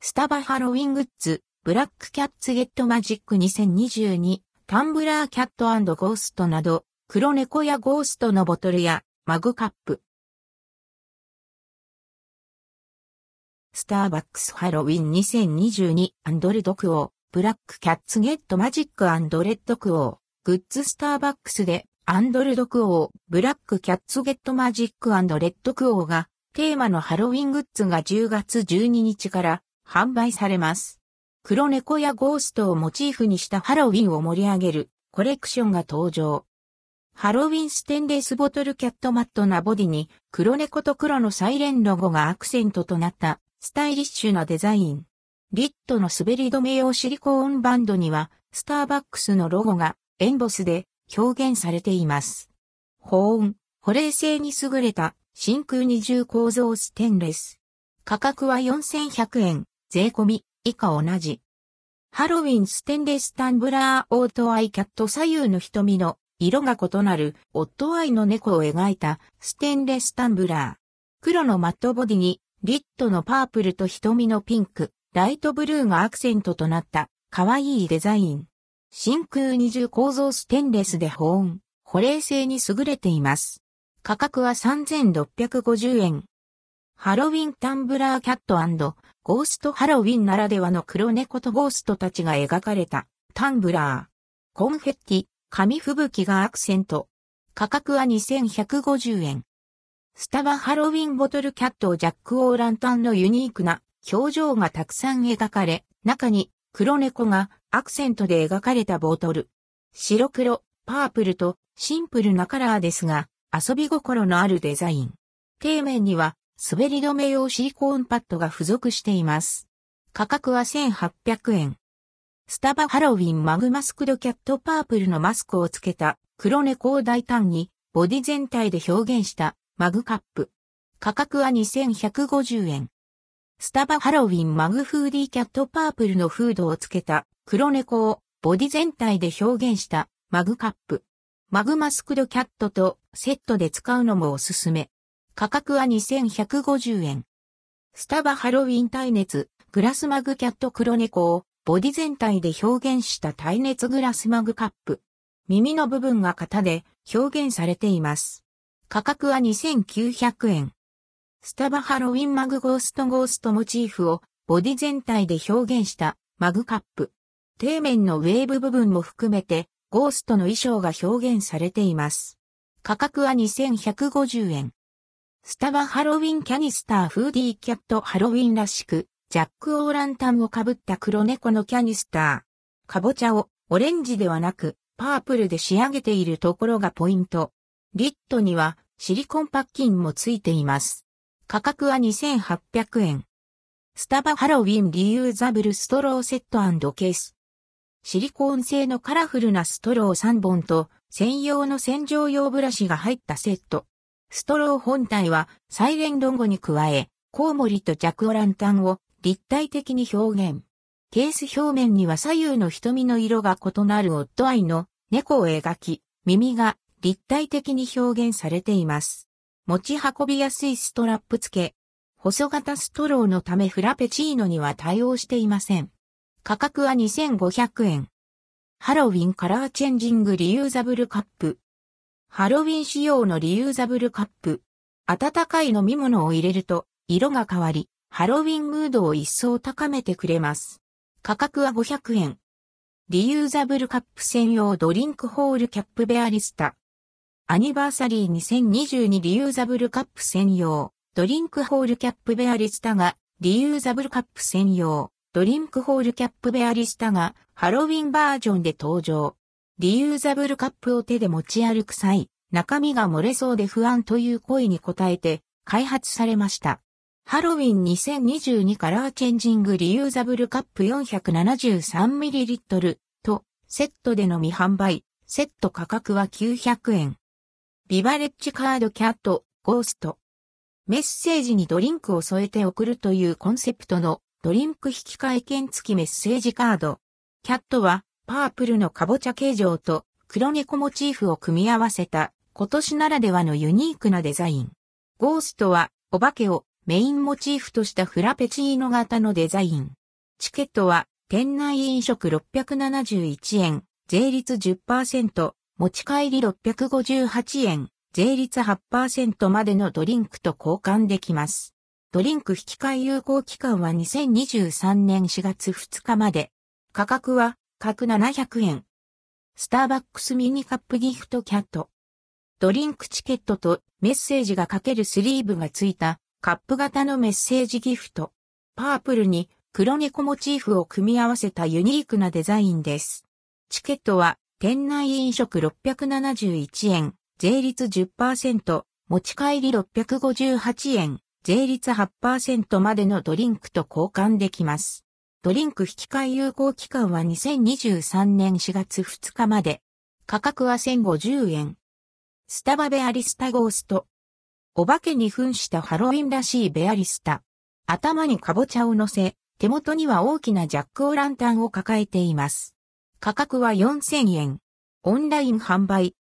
スタバハロウィングッズ、ブラックキャッツゲットマジック2022、タンブラーキャットゴーストなど、黒猫やゴーストのボトルやマグカップ。スターバックスハロウィン2022アンドルドクオー、ブラックキャッツゲットマジックアンドレッドクオー、グッズスターバックスでアンドルドクオー、ブラックキャッツゲットマジックアンドレッドクオーがテーマのハロウィングッズが10月12日から販売されます。黒猫やゴーストをモチーフにしたハロウィンを盛り上げるコレクションが登場。ハロウィンステンレスボトルキャットマットなボディに黒猫と黒のサイレンロゴがアクセントとなったスタイリッシュなデザイン。リットの滑り止め用シリコーンバンドにはスターバックスのロゴがエンボスで表現されています。保温、保冷性に優れた真空二重構造ステンレス。価格は4100円。税込み、以下同じ。ハロウィンステンレスタンブラーオッドアイキャット左右の瞳の色が異なるオッドアイの猫を描いたステンレスタンブラー。黒のマットボディにリッドのパープルと瞳のピンク、ライトブルーがアクセントとなった可愛いデザイン。真空二重構造ステンレスで保温、保冷性に優れています。価格は3650円。ハロウィンタンブラーキャットゴーストハロウィンならではの黒猫とゴーストたちが描かれたタンブラー。コンフェッティ、紙吹雪がアクセント。価格は2150円。スタバハロウィンボトルキャットジャックオーランタンのユニークな表情がたくさん描かれ、中に黒猫がアクセントで描かれたボトル。白黒、パープルとシンプルなカラーですが、遊び心のあるデザイン。底面には滑り止め用シリコーンパッドが付属しています。価格は1800円。スタバハロウィンマグマスクドキャットパープルのマスクをつけた黒猫を大胆にボディ全体で表現したマグカップ。価格は2150円。スタバハロウィンマグフーディキャットパープルのフードをつけた黒猫をボディ全体で表現したマグカップ。マグマスクドキャットとセットで使うのもおすすめ。価格は2150円。スタバハロウィン耐熱グラスマグキャット黒猫をボディ全体で表現した耐熱グラスマグカップ。耳の部分が型で表現されています。価格は2900円。スタバハロウィンマグゴーストゴーストモチーフをボディ全体で表現したマグカップ。底面のウェーブ部分も含めてゴーストの衣装が表現されています。価格は2150円。スタバハロウィンキャニスターフーディーキャットハロウィンらしく、ジャックオーランタンをかぶった黒猫のキャニスター。かぼちゃをオレンジではなく、パープルで仕上げているところがポイント。リットにはシリコンパッキンもついています。価格は2800円。スタバハロウィンリユーザブルストローセットケース。シリコーン製のカラフルなストロー3本と専用の洗浄用ブラシが入ったセット。ストロー本体はサイレンロンゴに加え、コウモリとジャクオランタンを立体的に表現。ケース表面には左右の瞳の色が異なるオッドアイの猫を描き、耳が立体的に表現されています。持ち運びやすいストラップ付け。細型ストローのためフラペチーノには対応していません。価格は2500円。ハロウィンカラーチェンジングリユーザブルカップ。ハロウィン仕様のリユーザブルカップ。温かい飲み物を入れると色が変わり、ハロウィンムードを一層高めてくれます。価格は500円。リユーザブルカップ専用ドリンクホールキャップベアリスタ。アニバーサリー2022リユーザブルカップ専用ドリンクホールキャップベアリスタがリユーザブルカップ専用ドリンクホールキャップベアリスタがハロウィンバージョンで登場。リユーザブルカップを手で持ち歩く際、中身が漏れそうで不安という声に応えて開発されました。ハロウィン2022カラーチェンジングリユーザブルカップ 473ml とセットでのみ販売、セット価格は900円。ビバレッジカードキャット、ゴースト。メッセージにドリンクを添えて送るというコンセプトのドリンク引換券付きメッセージカード。キャットはパープルのかぼちゃ形状と黒猫モチーフを組み合わせた今年ならではのユニークなデザイン。ゴーストはお化けをメインモチーフとしたフラペチーノ型のデザイン。チケットは店内飲食671円、税率10%、持ち帰り658円、税率8%までのドリンクと交換できます。ドリンク引き換え有効期間は2023年4月2日まで。価格は、各700円。スターバックスミニカップギフトキャット。ドリンクチケットとメッセージが書けるスリーブがついたカップ型のメッセージギフト。パープルに黒猫モチーフを組み合わせたユニークなデザインです。チケットは店内飲食671円、税率10%、持ち帰り658円、税率8%までのドリンクと交換できます。ドリンク引換有効期間は2023年4月2日まで。価格は1050円。スタバベアリスタゴースト。お化けに扮したハロウィンらしいベアリスタ。頭にカボチャを乗せ、手元には大きなジャックオランタンを抱えています。価格は4000円。オンライン販売、